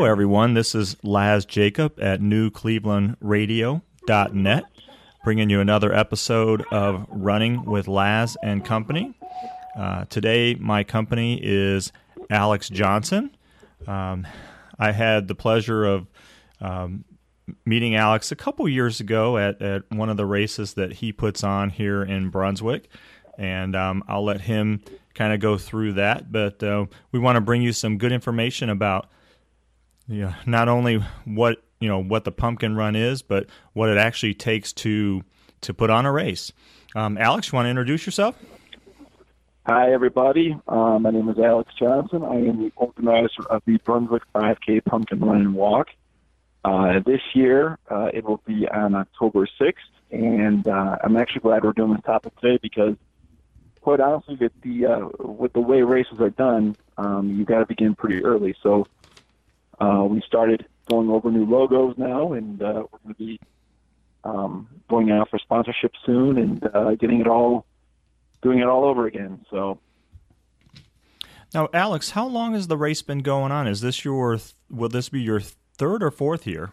Hello, everyone. This is Laz Jacob at newclevelandradio.net, bringing you another episode of Running with Laz and Company. Uh, today, my company is Alex Johnson. Um, I had the pleasure of um, meeting Alex a couple years ago at, at one of the races that he puts on here in Brunswick. And um, I'll let him kind of go through that. But uh, we want to bring you some good information about know, not only what you know what the pumpkin run is, but what it actually takes to to put on a race. Um, Alex, you want to introduce yourself? Hi, everybody. Uh, my name is Alex Johnson. I am the organizer of the Brunswick 5K Pumpkin Run and Walk. Uh, this year, uh, it will be on October 6th, and uh, I'm actually glad we're doing this topic today because, quite honestly, with the uh, with the way races are done, um, you got to begin pretty early. So uh, we started going over new logos now, and uh, we're going to be um, going out for sponsorship soon and uh, getting it all doing it all over again. So. Now, Alex, how long has the race been going on? Is this your will this be your third or fourth year?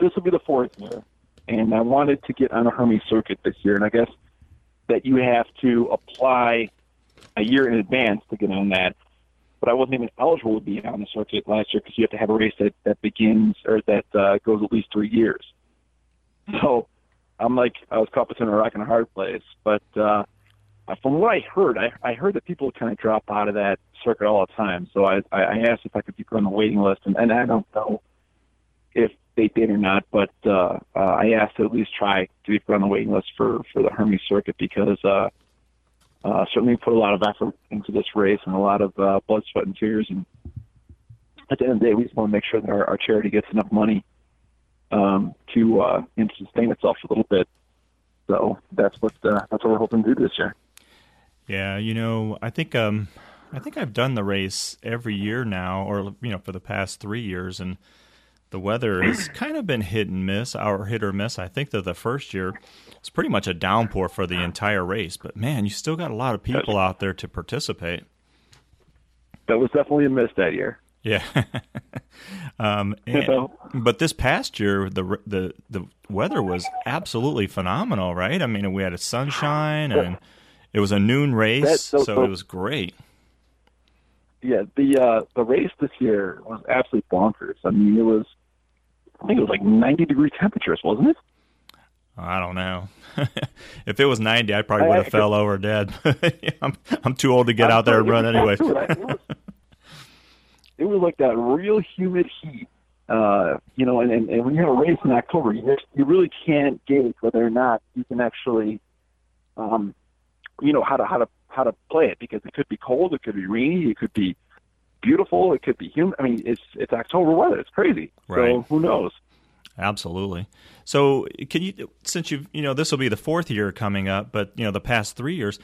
This will be the fourth year, and I wanted to get on a Hermes circuit this year, and I guess that you have to apply a year in advance to get on that. But I wasn't even eligible to be on the circuit last year because you have to have a race that that begins or that uh, goes at least three years. So I'm like I was caught between a rock and a hard place. But uh, from what I heard, I, I heard that people kind of drop out of that circuit all the time. So I, I asked if I could be put on the waiting list, and, and I don't know if they did or not, but uh, uh, I asked to at least try to be put on the waiting list for, for the Hermes circuit because uh, uh, certainly put a lot of effort into this race and a lot of uh, blood, sweat, and tears. And at the end of the day, we just want to make sure that our, our charity gets enough money um, to uh, and sustain itself a little bit. So that's what uh, that's what we're hoping to do this year. Yeah, you know, I think um, I think I've done the race every year now, or you know, for the past three years, and the weather has kind of been hit and miss, our hit or miss. I think that the first year it's pretty much a downpour for the entire race, but man, you still got a lot of people out there to participate. That was definitely a miss that year. Yeah. um, and, but this past year, the the the weather was absolutely phenomenal, right? I mean, we had a sunshine and it was a noon race, that, so, so, it was great. Yeah, the uh, the race this year was absolutely bonkers. I mean, it was I think it was like 90 degree temperatures, wasn't it? I don't know. if it was 90, I probably would have fell over dead. I'm I'm too old to get I'm out there and run anyway. It was, it was like that real humid heat. Uh, you know, and, and, and when you have a race in October, you, you really can't gauge whether or not you can actually um, you know how to how to how to play it because it could be cold, it could be rainy, it could be beautiful, it could be humid. I mean, it's it's October weather. It's crazy. Right. So who knows? Absolutely. So, can you, since you, you know, this will be the fourth year coming up, but you know, the past three years,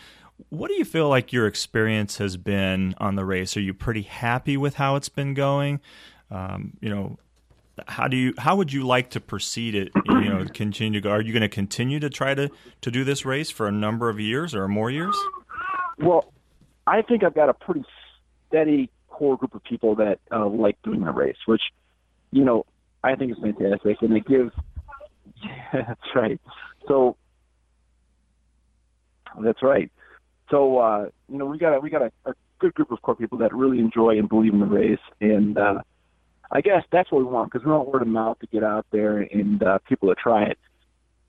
what do you feel like your experience has been on the race? Are you pretty happy with how it's been going? Um, you know, how do you how would you like to proceed it you know continue to go are you going to continue to try to to do this race for a number of years or more years well i think i've got a pretty steady core group of people that uh, like doing the race which you know i think is fantastic and it gives yeah, that's right so that's right so uh you know we got a, we got a, a good group of core people that really enjoy and believe in the race and uh I guess that's what we want because we want word of mouth to get out there and uh, people to try it.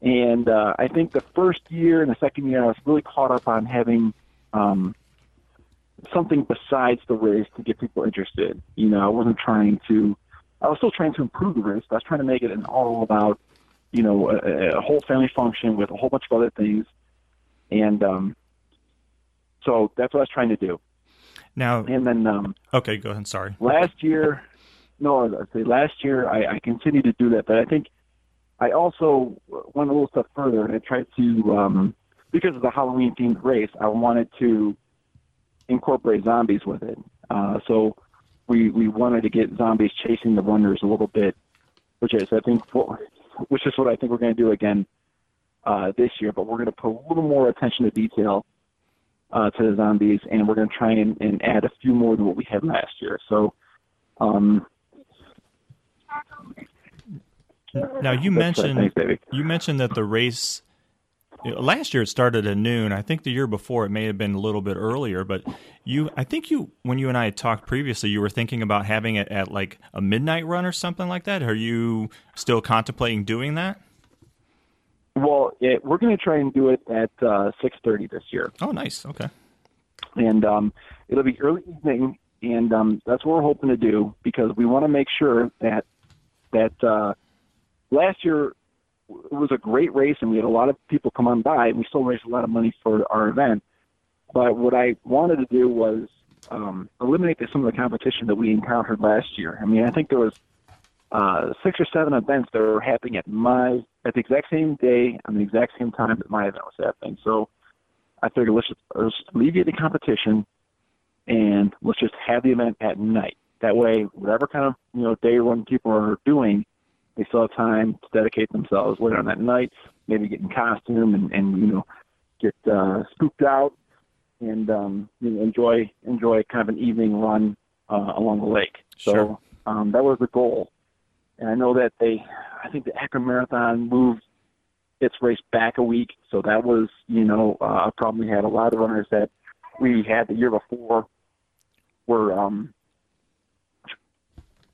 And uh, I think the first year and the second year, I was really caught up on having um, something besides the race to get people interested. You know, I wasn't trying to. I was still trying to improve the race, but I was trying to make it an all about, you know, a, a whole family function with a whole bunch of other things. And um, so that's what I was trying to do. Now, and then um, okay, go ahead. Sorry. Last year, no, I'd say last year I, I continued to do that, but I think I also went a little step further and I tried to, um, because of the Halloween themed race, I wanted to incorporate zombies with it. Uh, so we we wanted to get zombies chasing the runners a little bit, which is I think what, which is what I think we're going to do again uh, this year. But we're going to put a little more attention to detail uh, to the zombies, and we're going to try and, and add a few more than what we had last year. So. Um, now you mentioned you mentioned that the race last year it started at noon. I think the year before it may have been a little bit earlier, but you I think you when you and I had talked previously, you were thinking about having it at like a midnight run or something like that. Are you still contemplating doing that? Well, it, we're going to try and do it at uh, 6:30 this year, Oh, nice. Okay. and um, it'll be early evening, and um, that's what we're hoping to do because we want to make sure that that uh, last year it was a great race, and we had a lot of people come on by, and we still raised a lot of money for our event. But what I wanted to do was um, eliminate some of the competition that we encountered last year. I mean, I think there was uh, six or seven events that were happening at my at the exact same day on the exact same time that my event was happening. So I figured let's just, let's alleviate the competition and let's just have the event at night. That way, whatever kind of you know day run people are doing, they still have time to dedicate themselves later on that night, maybe get in costume and, and you know get uh, spooked out and um, you know, enjoy enjoy kind of an evening run uh, along the lake. So Sure. um, that was the goal. And I know that they, I think the Akron Marathon moved its race back a week, so that was you know uh, a problem. We had a lot of runners that we had the year before were um,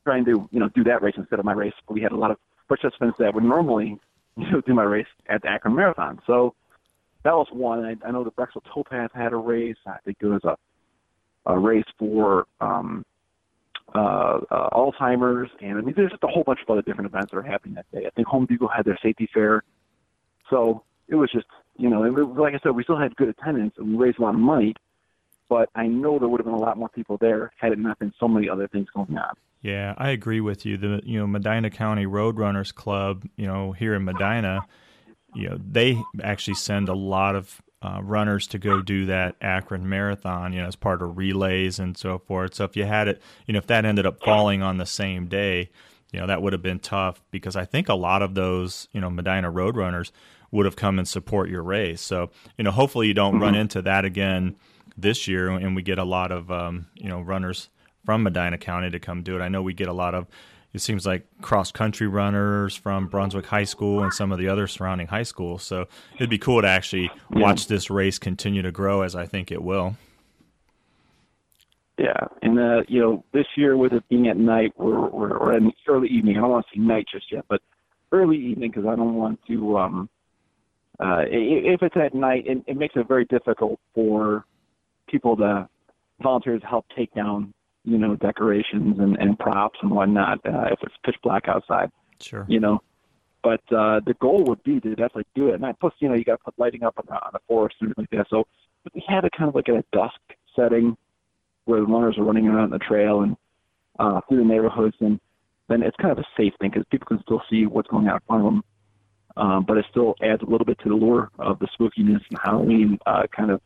trying to you know do that race instead of my race. We had a lot of participants that would normally you know do my race at the Akron Marathon. So that was one. I, I know the Brexel Towpath had a race. I think there was a a race for um, uh, uh, Alzheimer's, and I mean there's just a whole bunch of other different events that are happening that day. I think Home Depot had their safety fair. So it was just you know, was, like I said, we still had good attendance and we raised a lot of money. But I know there would have been a lot more people there had it not been so many other things going on. Yeah, I agree with you. The you know Medina County Roadrunners Club, you know here in Medina, you know they actually send a lot of uh, runners to go do that Akron Marathon, you know, as part of relays and so forth. So if you had it, you know, if that ended up falling on the same day, you know, that would have been tough because I think a lot of those, you know, Medina Roadrunners would have come and support your race. So you know, hopefully you don't run into that again this year, and we get a lot of um, you know runners from Medina County to come do it. I know we get a lot of it seems like cross country runners from Brunswick High School and some of the other surrounding high schools. So it'd be cool to actually watch this race continue to grow as I think it will. Yeah, and uh, you know, this year with it being at night, we're we're, we're in early evening. I don't want to say night just yet, but early evening because I don't want to. Um, uh, if it's at night, it, it makes it very difficult for people to volunteers to help take down, you know, decorations and, and props and whatnot. Uh, if it's pitch black outside, Sure. you know. But uh, the goal would be to definitely do it. And plus, you know, you got to put lighting up on the, on the forest and everything like that. So if we had it kind of like at a dusk setting where the runners are running around the trail and uh, through the neighborhoods, and then it's kind of a safe thing because people can still see what's going on in front of them. Um, but it still adds a little bit to the lure of the spookiness and Halloween uh, kind of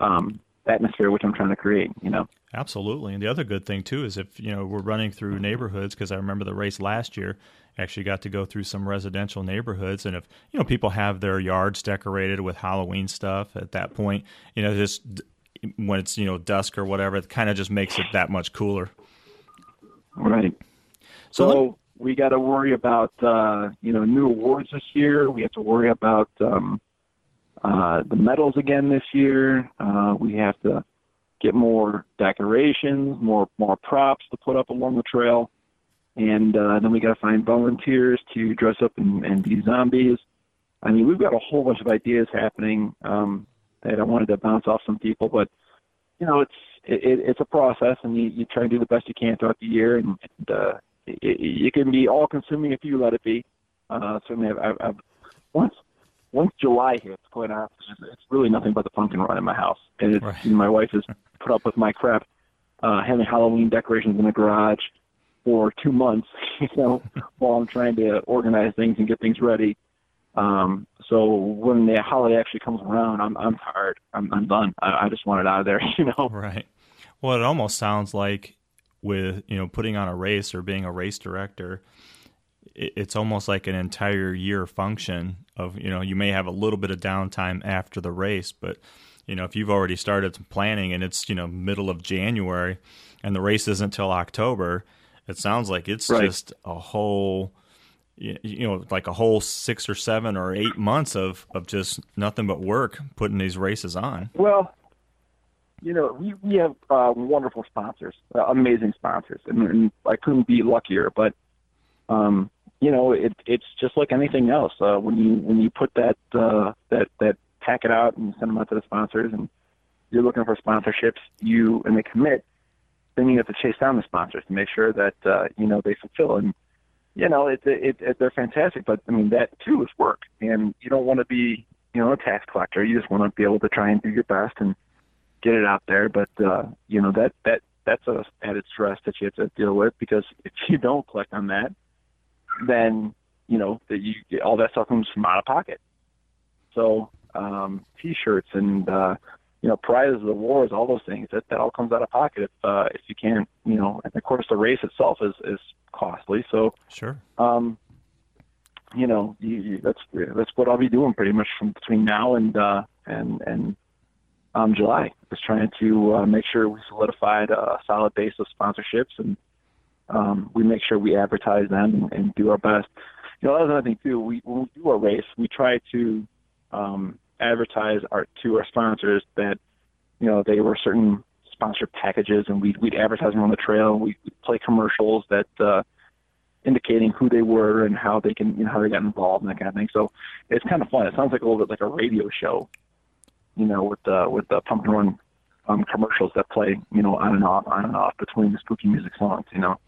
um, atmosphere, which I'm trying to create. You know. Absolutely. And the other good thing too is if, you know, we're running through neighborhoods because I remember the race last year actually got to go through some residential neighborhoods and if, you know, people have their yards decorated with Halloween stuff at that point, you know, just when it's, you know, dusk or whatever, it kind of just makes it that much cooler. Right. So So, we got to worry about uh, you know new awards this year. We have to worry about um, uh, the medals again this year. Uh, we have to get more decorations, more more props to put up along the trail, and uh, then we got to find volunteers to dress up and, and be zombies. I mean, we've got a whole bunch of ideas happening um, that I wanted to bounce off some people, but you know, it's it, it, it's a process, and you, you try to do the best you can throughout the year, and, and uh, it, it can be all consuming if you let it be. Uh, certainly, I've, I've, I've once once July hits, quite honestly, it's, really nothing but the pumpkin run in my house, and it's, Right. my wife has put up with my crap, uh, having Halloween decorations in the garage for two months, you know, while I'm trying to organize things and get things ready. Um, so when the holiday actually comes around, I'm I'm tired. I'm I'm done. I, I just want it out of there, you know. Right. Well, it almost sounds like with you know putting on a race or being a race director, it's almost like an entire year function of you know you may have a little bit of downtime after the race, but you know if you've already started some planning and it's you know middle of January and the race isn't until October, it sounds like it's Right. just a whole you know like a whole six or seven or eight months of of just nothing but work putting these races on. Well, you know, we we have uh, wonderful sponsors, uh, amazing sponsors, and, and I couldn't be luckier. But um, you know, it, it's just like anything else. Uh, when you when you put that uh, that that packet out and send them out to the sponsors, and you're looking for sponsorships, you and they commit, then you have to chase down the sponsors to make sure that uh, you know they fulfill. And you know, it, it, it they're fantastic, but I mean that too is work, and you don't want to be you know a tax collector. You just want to be able to try and do your best and get it out there. But uh, you know that that that's a added stress that you have to deal with because if you don't collect on that, then you know that you get all that stuff comes from out of pocket. So um, t-shirts and uh, you know prizes, awards, all those things that that all comes out of pocket if uh, if you can't you know. And of course, the race itself is is costly. So sure. Um, you know, you, you, that's that's what I'll be doing pretty much from between now and uh, and and um, July. Just trying to uh, make sure we solidified a solid base of sponsorships and um, we make sure we advertise them and, and do our best. You know, that's another thing too. We when we do a race, we try to um, advertise our to our sponsors that you know they were certain sponsor packages, and we'd we'd advertise them on the trail. We would play commercials that uh, indicating who they were and how they can you know how they got involved and that kind of thing. So it's kind of fun. It sounds like a little bit like a radio show, you know, with the with the pumpkin run um, commercials that play, you know, on and off, on and off between the spooky music songs, you know.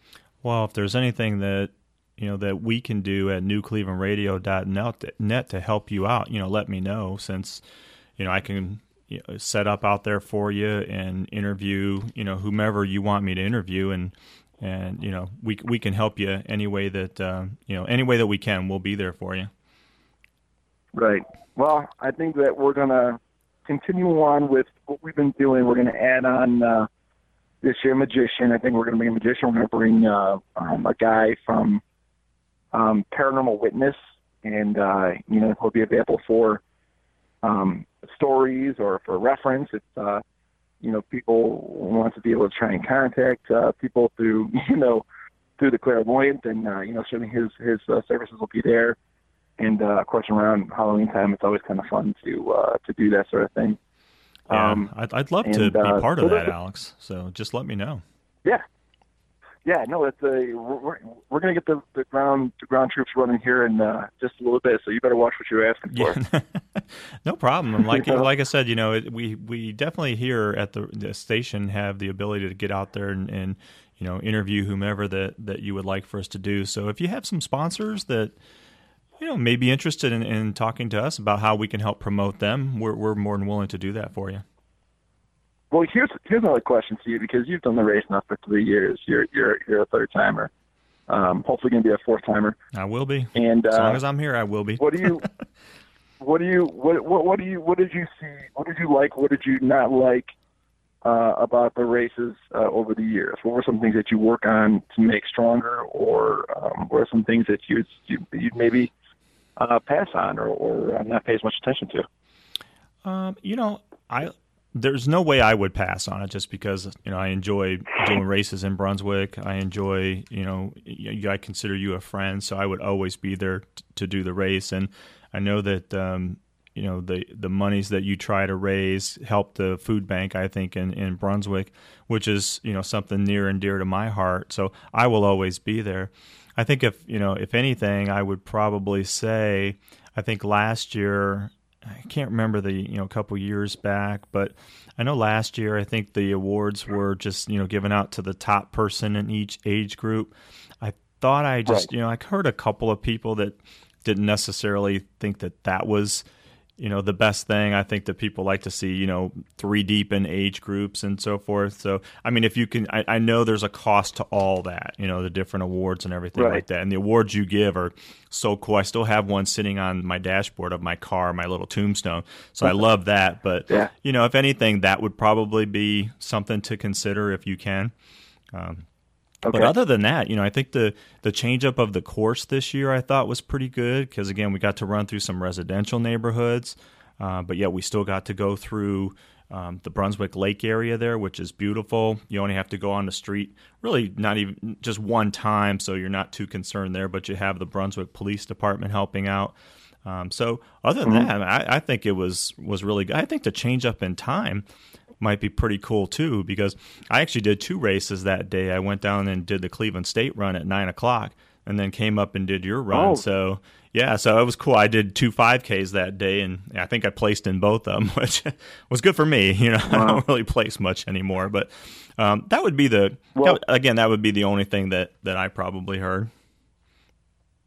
Well, if there's anything that you know that we can do at newclevelandradio.net to help you out, you know, let me know since you know I can you know, set up out there for you and interview, you know, whomever you want me to interview and and you know we we can help you any way that uh, you know any way that we can. We'll be there for you. Right. Well, I think that we're gonna continue on with what we've been doing. We're gonna add on uh, this year magician. I think we're gonna bring a magician. We're gonna bring uh, um, a guy from um, Paranormal Witness, and uh, you know he'll be available for um, stories or for reference. It's uh, you know people want to be able to try and contact uh, people through you know through the clairvoyant, and uh, you know certainly his his uh, services will be there. And uh, of course, around Halloween time, it's always kind of fun to uh, to do that sort of thing. Yeah, um, I'd, I'd love and, to be uh, part of so that, Alex. So just let me know. Yeah, yeah, no, it's a we're we're gonna get the, the ground the ground troops running here in uh, just a little bit. So you better watch what you're asking for. Yeah. no problem. Like like I said, you know, it, we we definitely here at the, the station have the ability to get out there and, and you know interview whomever that that you would like for us to do. So if you have some sponsors that you know may be interested in, in talking to us about how we can help promote them, we're we're more than willing to do that for you. Well, here's here's another question to you because you've done the race now for three years. You're you're you're a third timer. Um, hopefully, going to be a fourth timer. I will be. And as uh, long as I'm here, I will be. What do you? what do you? What what what do you? What did you see? What did you like? What did you not like uh, about the races uh, over the years? What were some things that you work on to make stronger, or um, what are some things that you you you'd maybe uh, pass on or, or not pay as much attention to? Um, you know, I there's no way I would pass on it just because you know I enjoy doing races in Brunswick. I enjoy you know I consider you a friend, so I would always be there t- to do the race. And I know that um, you know the the monies that you try to raise help the food bank. I think in in Brunswick, which is you know something near and dear to my heart. So I will always be there. I think if you know if anything, I would probably say I think last year I can't remember the you know a couple years back, but I know last year I think the awards were just you know given out to the top person in each age group. I thought I just right. you know I heard a couple of people that didn't necessarily think that that was you know the best thing i think that people like to see you know three deep in age groups and so forth. So i mean if you can i, I know there's a cost to all that you know the different awards and everything right. like that. And the awards you give are so cool. I still have one sitting on my dashboard of my car my little tombstone. So i love that. But yeah. you know if anything that would probably be something to consider if you can. Um, Okay. But other than that, you know, I think the the change up of the course this year I thought was pretty good because again we got to run through some residential neighborhoods, uh, but yet we still got to go through um, the Brunswick Lake area there, which is beautiful. You only have to go on the street, really not even just one time, so you're not too concerned there. But you have the Brunswick Police Department helping out. Um, so other than mm-hmm. that, I, I, think it was was really good. I think the change up in time might be pretty cool too because I actually did two races that day. I went down and did the Cleveland State run at nine o'clock, and then came up and did your run. Oh. So yeah, so it was cool. I did two 5Ks that day, and I think I placed in both of them, which was good for me. You know, wow. I don't really place much anymore, but um, that would be the well, that, again that would be the only thing that that I probably heard.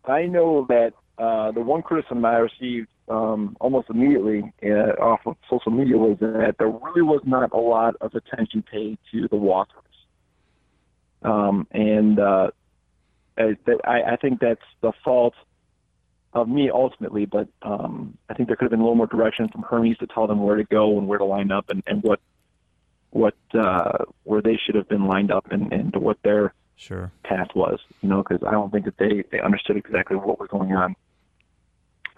I know that uh, the one criticism I received um, almost immediately uh, off of social media was that there really was not a lot of attention paid to the walkers, um, and uh, I, I think that's the fault of me ultimately, but um, I think there could have been a little more direction from Hermes to tell them where to go and where to line up and, and what what uh, where they should have been lined up and, and what their sure path was. You know, because I don't think that they they understood exactly what was going on.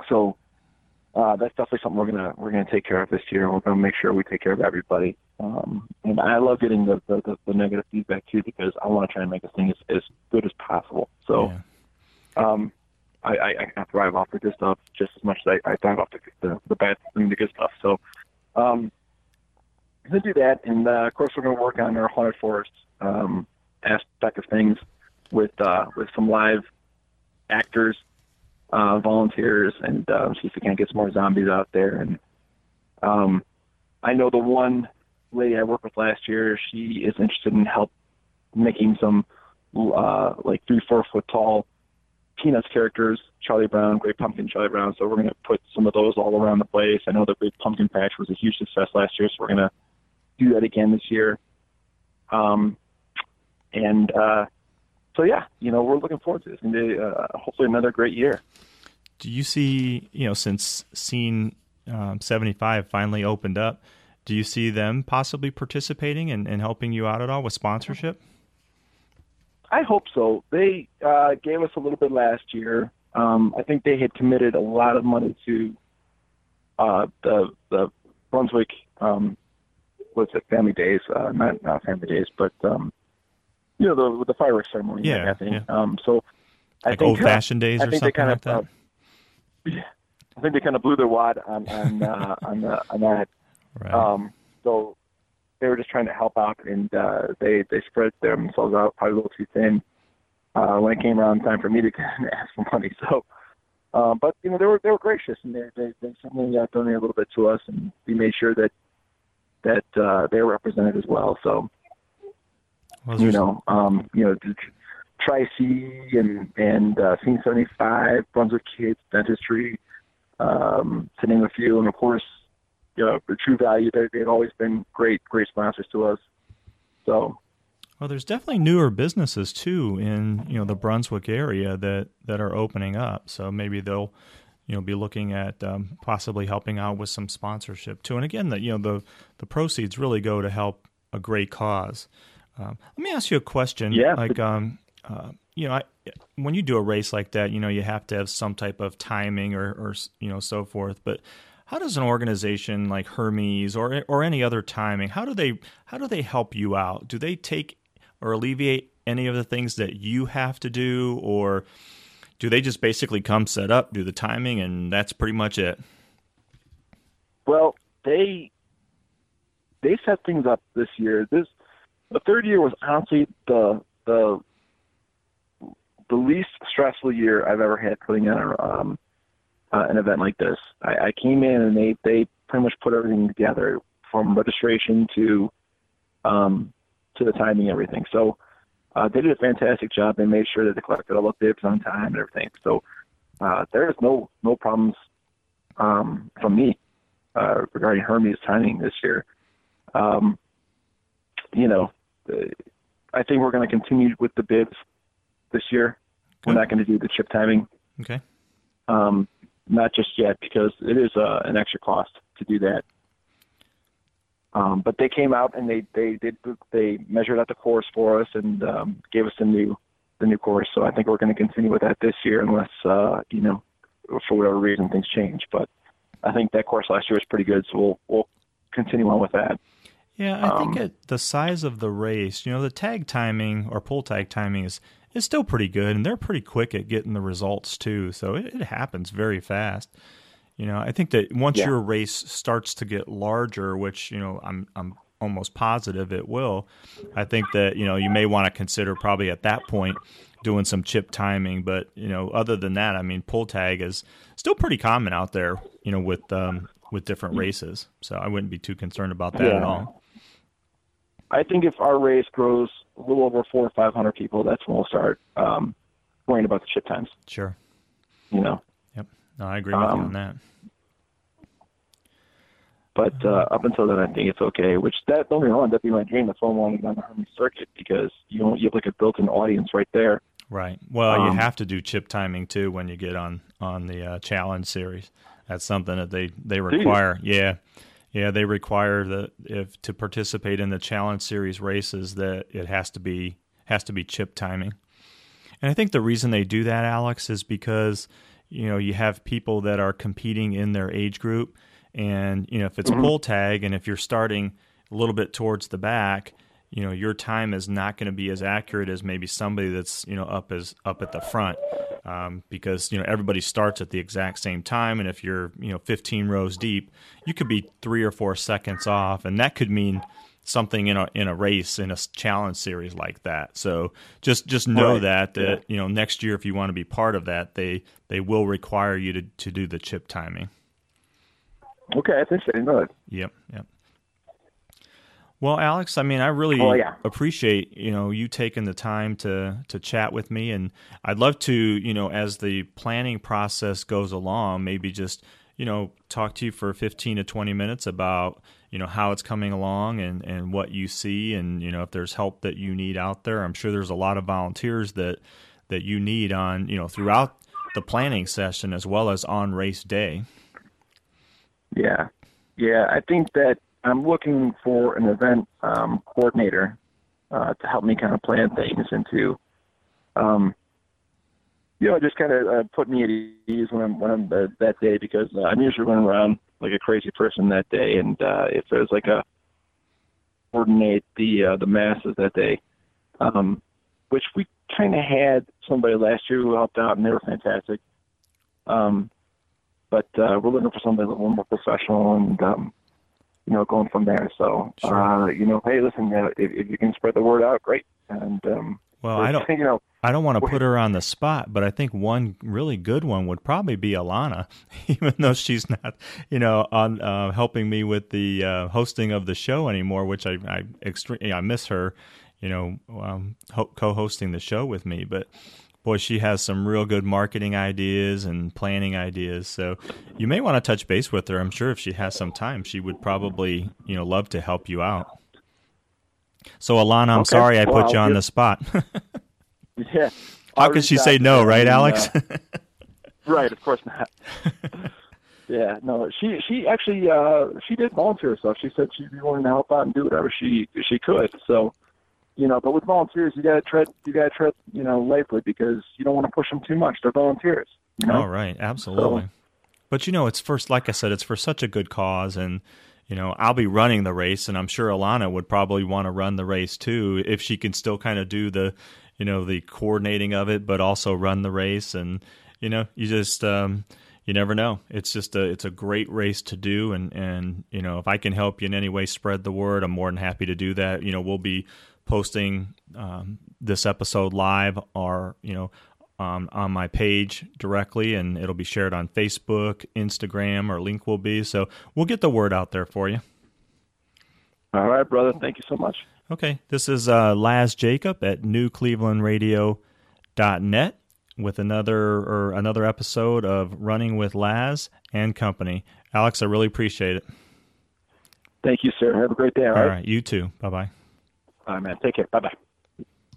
So uh, that's definitely something we're gonna we're gonna take care of this year. We're gonna make sure we take care of everybody. Um, and I love getting the, the, the, the negative feedback too because I want to try and make this thing as, as good as possible. So. Yeah. Um, I, I, I thrive off the good stuff just as much as I, I thrive off the, the, the bad, and the good stuff. So, um, going to do that, and uh, of course, we're going to work on our haunted forest um, aspect of things with uh, with some live actors, uh, volunteers, and uh, see if we can't get some more zombies out there. And um, I know the one lady I worked with last year, she is interested in help making some uh, like three, four foot tall Peanuts characters, Charlie Brown, Great Pumpkin, Charlie Brown. So we're going to put some of those all around the place. I know the Great Pumpkin Patch was a huge success last year, so we're going to do that again this year. Um, and uh, so yeah, you know, we're looking forward to going to be uh, hopefully another great year. Do you see, you know, since Scene um, 75 finally opened up, do you see them possibly participating and, and helping you out at all with sponsorship? I hope so. They uh, gave us a little bit last year. Um, I think they had committed a lot of money to uh, the the Brunswick um, what's it Family Days, uh, not not Family Days, but um, you know the the fireworks ceremony. Yeah, I think. Yeah. Um, so I like think old fashioned days I or think something they kind like of, that. Uh, yeah, I think they kind of blew their wad on on uh, on, uh, on that. Right. Um, so they were just trying to help out, and uh, they they spread themselves out probably a little too thin uh, when it came around time for me to ask for money. So, uh, but you know they were they were gracious, and they they, they certainly uh, donated a little bit to us, and we made sure that that uh, they were represented as well. So, well, you know, um, you know. Tri C and and uh, Scene 75, Brunswick Kids Dentistry, um, to name a few, and of course you know, the True Value. They, they've always been great, great sponsors to us. So, well, there's definitely newer businesses too in you know the Brunswick area that that are opening up. So maybe they'll you know be looking at um, possibly helping out with some sponsorship too. And again, that you know the the proceeds really go to help a great cause. Um, let me ask you a question. Yeah. Like, um, uh, you know, I, when you do a race like that, you know, you have to have some type of timing or, or you know, so forth. But how does an organization like Hermes or or any other timing how do they how do they help you out? Do they take or alleviate any of the things that you have to do, or do they just basically come set up, do the timing, and that's pretty much it? Well, they they set things up this year. This the third year was honestly the the the least stressful year I've ever had putting on um, uh, an event like this. I, I came in and they they pretty much put everything together from registration to um, to the timing everything. So uh, they did a fantastic job. They made sure that they collected all the bibs on time and everything. So uh, there is no no problems um, from me uh, regarding Hermes timing this year. Um, you know, I think we're going to continue with the bibs this year. Good. We're not going to do the chip timing. Okay. Um, not just yet because it is uh, an extra cost to do that. Um, but they came out and they they did they measured out the course for us and um, gave us the new the new course. So I think we're going to continue with that this year unless uh, you know for whatever reason things change. But I think that course last year was pretty good, so we'll we'll continue on with that. Yeah, I think Um, at the size of the race, you know, the tag timing or pull tag timing is is still pretty good, and they're pretty quick at getting the results too. So it, it happens very fast. You know, I think that once Yeah. your race starts to get larger, which you know, I'm I'm almost positive it will. I think that you know you may want to consider probably at that point doing some chip timing, but you know, other than that, I mean, pull tag is still pretty common out there. You know, with um, with different races, so I wouldn't be too concerned about that at all. I think if our race grows a little over four or five hundred people, that's when we'll start um, worrying about the chip times. Sure. You know, Yep. No, I agree with you Um, on that. but uh, up until then, I think it's okay. Which that don't get me wrong, that'd be my dream. That's why I want to get on the Hermes circuit because you know you have like a built-in audience right there. Right. Well, you um, have to do chip timing too when you get on on the uh, challenge series. That's something that they they you? require. Yeah. Yeah, they require that if to participate in the challenge series races that it has to be has to be chip timing. And I think the reason they do that, Alex, is because you know you have people that are competing in their age group, and you know if it's mm-hmm. pull tag, and if you're starting a little bit towards the back, you know your time is not going to be as accurate as maybe somebody that's you know up as up at the front, um, because you know everybody starts at the exact same time, and if you're you know 15 rows deep, you could be three or four seconds off, and that could mean something in a in a race in a challenge series like that. So just just know Right. that that Yeah. you know next year if you want to be part of that, they they will require you to to do the chip timing. Okay, I think so. No, Yep, yep. Well, Alex, I mean, I really Oh, yeah. appreciate you know you taking the time to to chat with me, and I'd love to you know as the planning process goes along, maybe just you know talk to you for fifteen to twenty minutes about you know how it's coming along and and what you see, and you know if there's help that you need out there. I'm sure there's a lot of volunteers that that you need on you know throughout the planning session as well as on race day. Yeah, yeah. I think that I'm looking for an event um, coordinator uh, to help me kind of plan things and to, um, you know, just kind of uh, put me at ease when I'm when I'm uh, that day because uh, I'm usually running around like a crazy person that day, and uh, if there's like a coordinate the uh, the masses that day, um, which we kind of had somebody last year who helped out, and they were fantastic. Um, but uh, we're looking for somebody a little more professional and um, you know going from there. So Sure. uh, you know, hey, listen, uh, if, if you can spread the word out, great. And um, Well, I don't. you know, I don't want to put her on the spot, but I think one really good one would probably be Alana, even though she's not, you know, on uh, helping me with the uh, hosting of the show anymore, which I I extremely I miss her, you know, um, ho- co-hosting the show with me. But boy, she has some real good marketing ideas and planning ideas. So you may want to touch base with her. I'm sure if she has some time, she would probably, you know, love to help you out. So Alana, I'm Okay. sorry I put you on the spot. yeah. How could she say no, right, and, Alex? uh, right, of course not. yeah, no, she she actually uh, she did volunteer herself. She said she'd be willing to help out and do whatever she she could. So, you know, but with volunteers, you gotta tread you gotta tread you know lightly because you don't want to push them too much. They're volunteers. You know? Oh, right, absolutely. but you know, it's first, like I said, it's for such a good cause, and you know, I'll be running the race, and I'm sure Alana would probably want to run the race too if she can still kind of do the, you know, the coordinating of it, but also run the race, and you know, you just. um you never know. It's just a it's a great race to do, and and you know if I can help you in any way spread the word, I'm more than happy to do that. You know we'll be posting um, this episode live or you know um, on my page directly, and it'll be shared on Facebook, Instagram, or link will be. So we'll get the word out there for you. All right, brother. Thank you so much. Okay, this is uh, Laz Jacob at newclevelandradio.net with another or another episode of Running with Laz and Company. Alex, I really appreciate it. Thank you, sir. Have a great day. All All right. right, you too. Bye bye. All right, man. Take care. Bye bye.